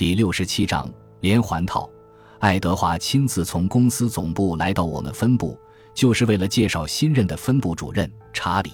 第六十七章连环套。爱德华亲自从公司总部来到我们分部，就是为了介绍新任的分部主任查理。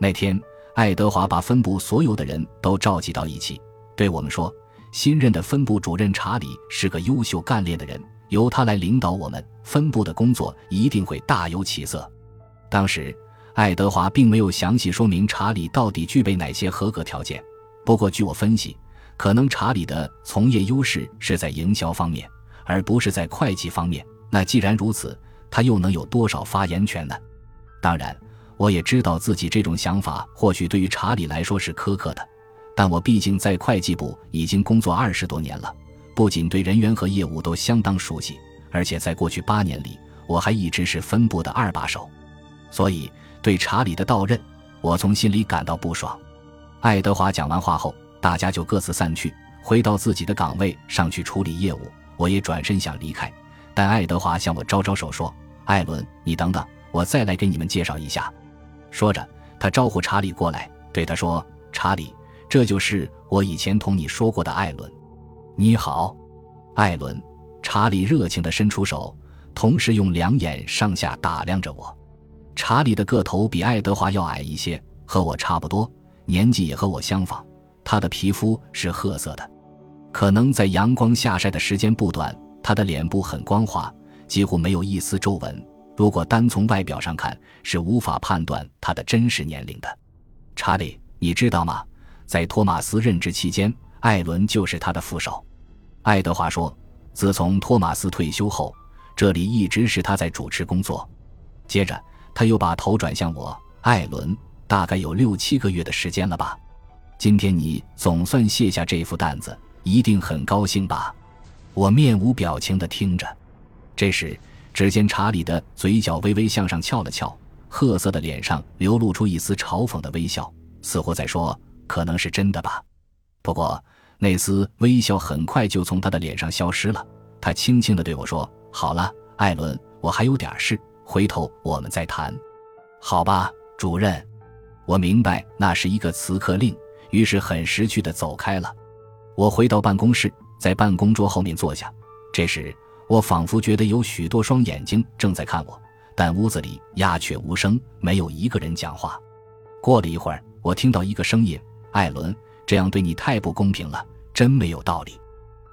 那天，爱德华把分部所有的人都召集到一起，对我们说：“新任的分部主任查理是个优秀干练的人，由他来领导我们分部的工作，一定会大有起色。”当时，爱德华并没有详细说明查理到底具备哪些合格条件。不过，据我分析，可能查理的从业优势是在营销方面。而不是在会计方面。那既然如此，他又能有多少发言权呢？当然，我也知道自己这种想法或许对于查理来说是苛刻的，但我毕竟在会计部已经工作二十多年了，不仅对人员和业务都相当熟悉，而且在过去八年里，我还一直是分部的二把手。所以，对查理的到任，我从心里感到不爽。爱德华讲完话后，大家就各自散去，回到自己的岗位上去处理业务。我也转身想离开，但爱德华向我招招手说：“艾伦，你等等，我再来给你们介绍一下。”说着，他招呼查理过来，对他说：“查理，这就是我以前同你说过的艾伦。”你好，艾伦。查理热情地伸出手，同时用两眼上下打量着我。查理的个头比爱德华要矮一些，和我差不多，年纪也和我相仿。他的皮肤是褐色的。可能在阳光下晒的时间不短，他的脸部很光滑，几乎没有一丝皱纹。如果单从外表上看，是无法判断他的真实年龄的。查理，你知道吗？在托马斯任职期间，艾伦就是他的副手。爱德华说：“自从托马斯退休后，这里一直是他在主持工作。”接着，他又把头转向我：“艾伦，大概有六七个月的时间了吧？今天你总算卸下这副担子。”一定很高兴吧？我面无表情地听着。这时，只见查理的嘴角微微向上翘了翘，褐色的脸上流露出一丝嘲讽的微笑，似乎在说：“可能是真的吧。”不过，那丝微笑很快就从他的脸上消失了。他轻轻地对我说：“好了，艾伦，我还有点事，回头我们再谈。”好吧，主任。我明白那是一个辞客令，于是很识趣地走开了。我回到办公室，在办公桌后面坐下。这时，我仿佛觉得有许多双眼睛正在看我，但屋子里鸦雀无声，没有一个人讲话。过了一会儿，我听到一个声音：“艾伦，这样对你太不公平了，真没有道理。”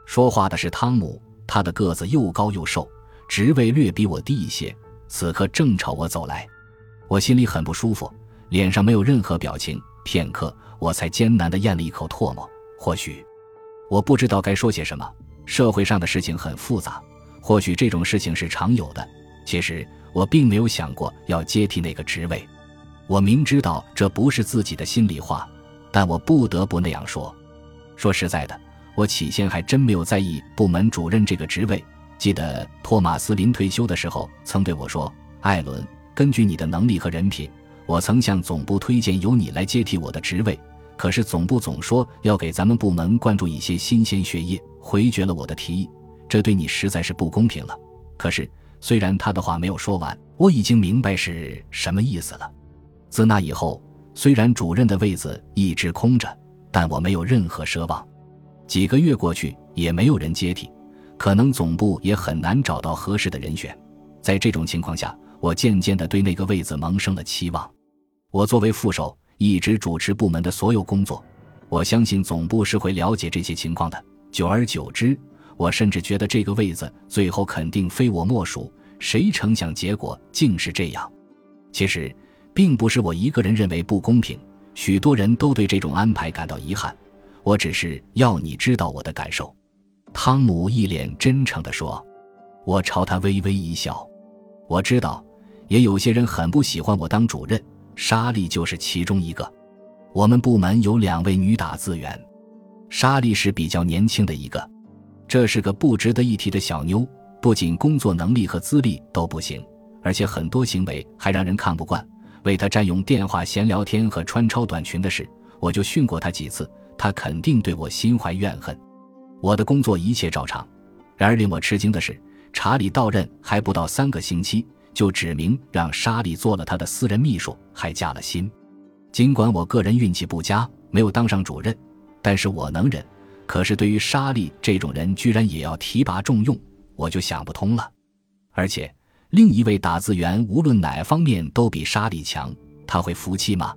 说话的是汤姆，他的个子又高又瘦，职位略比我低一些，此刻正朝我走来。我心里很不舒服，脸上没有任何表情。片刻，我才艰难地咽了一口唾沫。或许。我不知道该说些什么。社会上的事情很复杂，或许这种事情是常有的。其实我并没有想过要接替那个职位。我明知道这不是自己的心里话，但我不得不那样说。说实在的，我起先还真没有在意部门主任这个职位。记得托马斯临退休的时候曾对我说：“艾伦，根据你的能力和人品，我曾向总部推荐由你来接替我的职位。”可是总部总说要给咱们部门灌注一些新鲜血液，回绝了我的提议，这对你实在是不公平了。可是虽然他的话没有说完，我已经明白是什么意思了。自那以后，虽然主任的位子一直空着，但我没有任何奢望。几个月过去，也没有人接替，可能总部也很难找到合适的人选。在这种情况下，我渐渐地对那个位子萌生了期望。我作为副手。一直主持部门的所有工作，我相信总部是会了解这些情况的。久而久之，我甚至觉得这个位子最后肯定非我莫属。谁成想结果竟是这样？其实，并不是我一个人认为不公平，许多人都对这种安排感到遗憾。我只是要你知道我的感受。”汤姆一脸真诚地说。我朝他微微一笑。我知道，也有些人很不喜欢我当主任。莎莉就是其中一个。我们部门有两位女打字员，莎莉是比较年轻的一个，这是个不值得一提的小妞，不仅工作能力和资历都不行，而且很多行为还让人看不惯。为她占用电话闲聊天和穿超短裙的事，我就训过她几次，她肯定对我心怀怨恨。我的工作一切照常，然而令我吃惊的是，查理到任还不到三个星期。就指明让莎莉做了他的私人秘书，还加了薪。尽管我个人运气不佳，没有当上主任，但是我能忍。可是对于莎莉这种人，居然也要提拔重用，我就想不通了。而且，另一位打字员无论哪方面都比莎莉强，他会服气吗？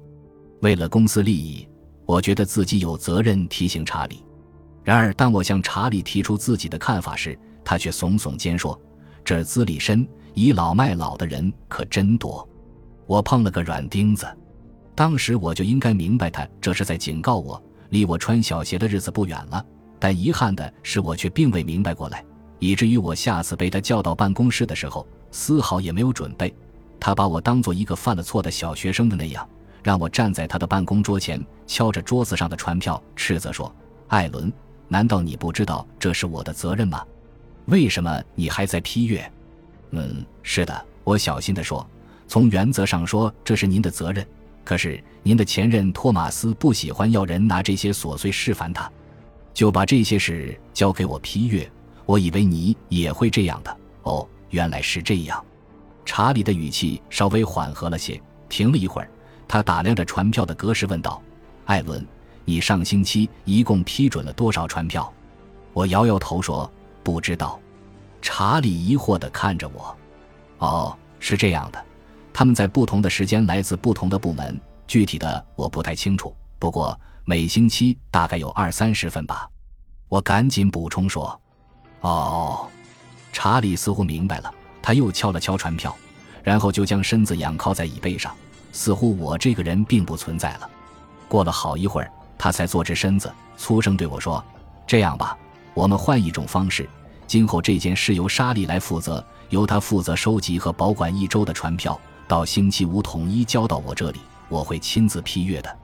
为了公司利益，我觉得自己有责任提醒查理。然而，当我向查理提出自己的看法时，他却耸耸肩说：“这儿资历深、倚老卖老的人可真多。”我碰了个软钉子。当时我就应该明白，他这是在警告我。离我穿小鞋的日子不远了，但遗憾的是，我却并未明白过来，以至于我下次被他叫到办公室的时候，丝毫也没有准备。他把我当做一个犯了错的小学生的那样，让我站在他的办公桌前，敲着桌子上的传票，斥责说：“艾伦，难道你不知道这是我的责任吗？为什么你还在批阅？”“嗯，是的。”我小心地说，“从原则上说，这是您的责任。”可是您的前任托马斯不喜欢要人拿这些琐碎事烦他，就把这些事交给我批阅。我以为你也会这样的。哦，原来是这样。查理的语气稍微缓和了些，停了一会儿，他打量着传票的格式，问道：“艾伦，你上星期一共批准了多少传票？”我摇摇头说：“不知道。”查理疑惑地看着我：“哦，是这样的。”他们在不同的时间来自不同的部门，具体的我不太清楚。不过每星期大概有二三十份吧。我赶紧补充说：“哦。”查理似乎明白了，他又敲了敲传票，然后就将身子仰靠在椅背上，似乎我这个人并不存在了。过了好一会儿，他才坐直身子，粗声对我说：“这样吧，我们换一种方式，今后这件事由沙利来负责，由他负责收集和保管一周的传票。”到星期五统一交到我这里，我会亲自批阅的。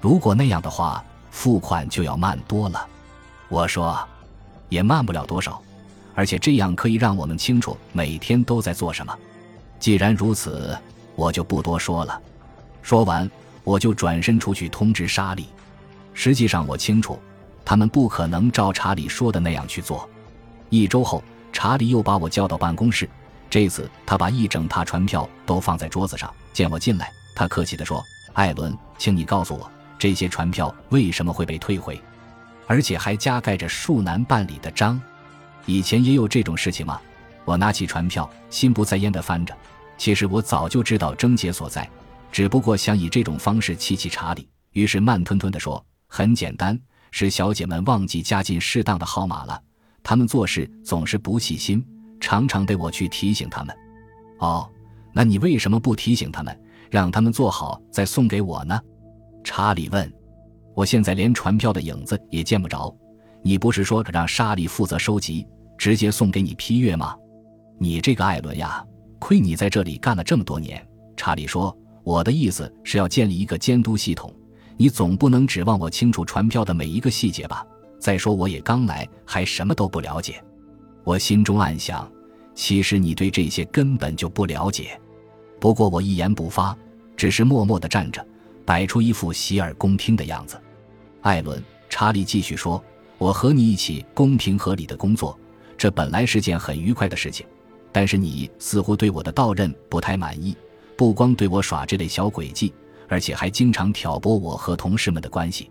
如果那样的话，付款就要慢多了。我说，也慢不了多少，而且这样可以让我们清楚每天都在做什么。既然如此，我就不多说了。说完，我就转身出去通知沙利。实际上，我清楚，他们不可能照查理说的那样去做。一周后，查理又把我叫到办公室。这次他把一整沓船票都放在桌子上，见我进来，他客气地说：“艾伦，请你告诉我，这些船票为什么会被退回，而且还加盖着恕难办理的章？以前也有这种事情吗？”我拿起船票，心不在焉地翻着。其实我早就知道症结所在，只不过想以这种方式气气查理，于是慢吞吞地说：“很简单，是小姐们忘记加进适当的号码了。他们做事总是不细心。”常常得我去提醒他们。哦，那你为什么不提醒他们，让他们做好再送给我呢？查理问。我现在连传票的影子也见不着。你不是说让沙利负责收集，直接送给你批阅吗？你这个艾伦呀，亏你在这里干了这么多年。查理说：“我的意思是要建立一个监督系统，你总不能指望我清楚传票的每一个细节吧？再说我也刚来，还什么都不了解。”我心中暗想，其实你对这些根本就不了解。不过我一言不发，只是默默地站着，摆出一副洗耳恭听的样子。艾伦·查理继续说：“我和你一起公平合理的工作，这本来是件很愉快的事情。但是你似乎对我的到任不太满意，不光对我耍这类小诡计，而且还经常挑拨我和同事们的关系。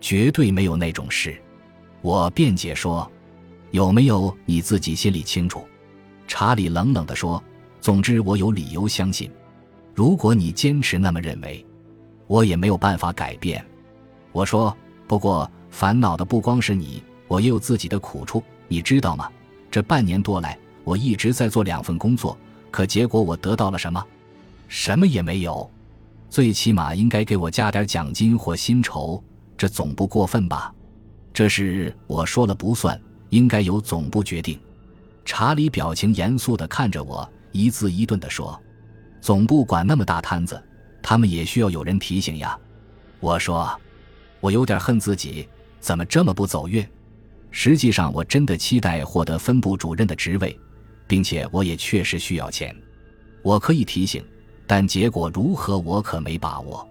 绝对没有那种事。”我辩解说。有没有你自己心里清楚？查理冷冷地说：“总之，我有理由相信。如果你坚持那么认为，我也没有办法改变。”我说：“不过，烦恼的不光是你，我也有自己的苦处，你知道吗？这半年多来，我一直在做两份工作，可结果我得到了什么？什么也没有。最起码应该给我加点奖金或薪酬，这总不过分吧？这事我说了不算。”应该由总部决定。查理表情严肃地看着我，一字一顿地说：“总部管那么大摊子，他们也需要有人提醒呀。”我说：“我有点恨自己，怎么这么不走运？实际上，我真的期待获得分部主任的职位，并且我也确实需要钱。我可以提醒，但结果如何，我可没把握。”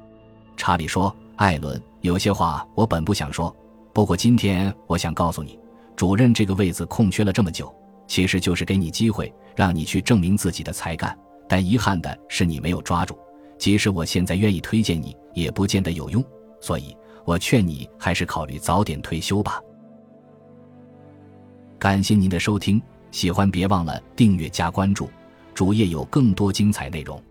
查理说：“艾伦，有些话我本不想说，不过今天我想告诉你。”主任这个位子空缺了这么久，其实就是给你机会，让你去证明自己的才干。但遗憾的是，你没有抓住。即使我现在愿意推荐你，也不见得有用。所以我劝你还是考虑早点退休吧。感谢您的收听，喜欢别忘了订阅加关注，主页有更多精彩内容。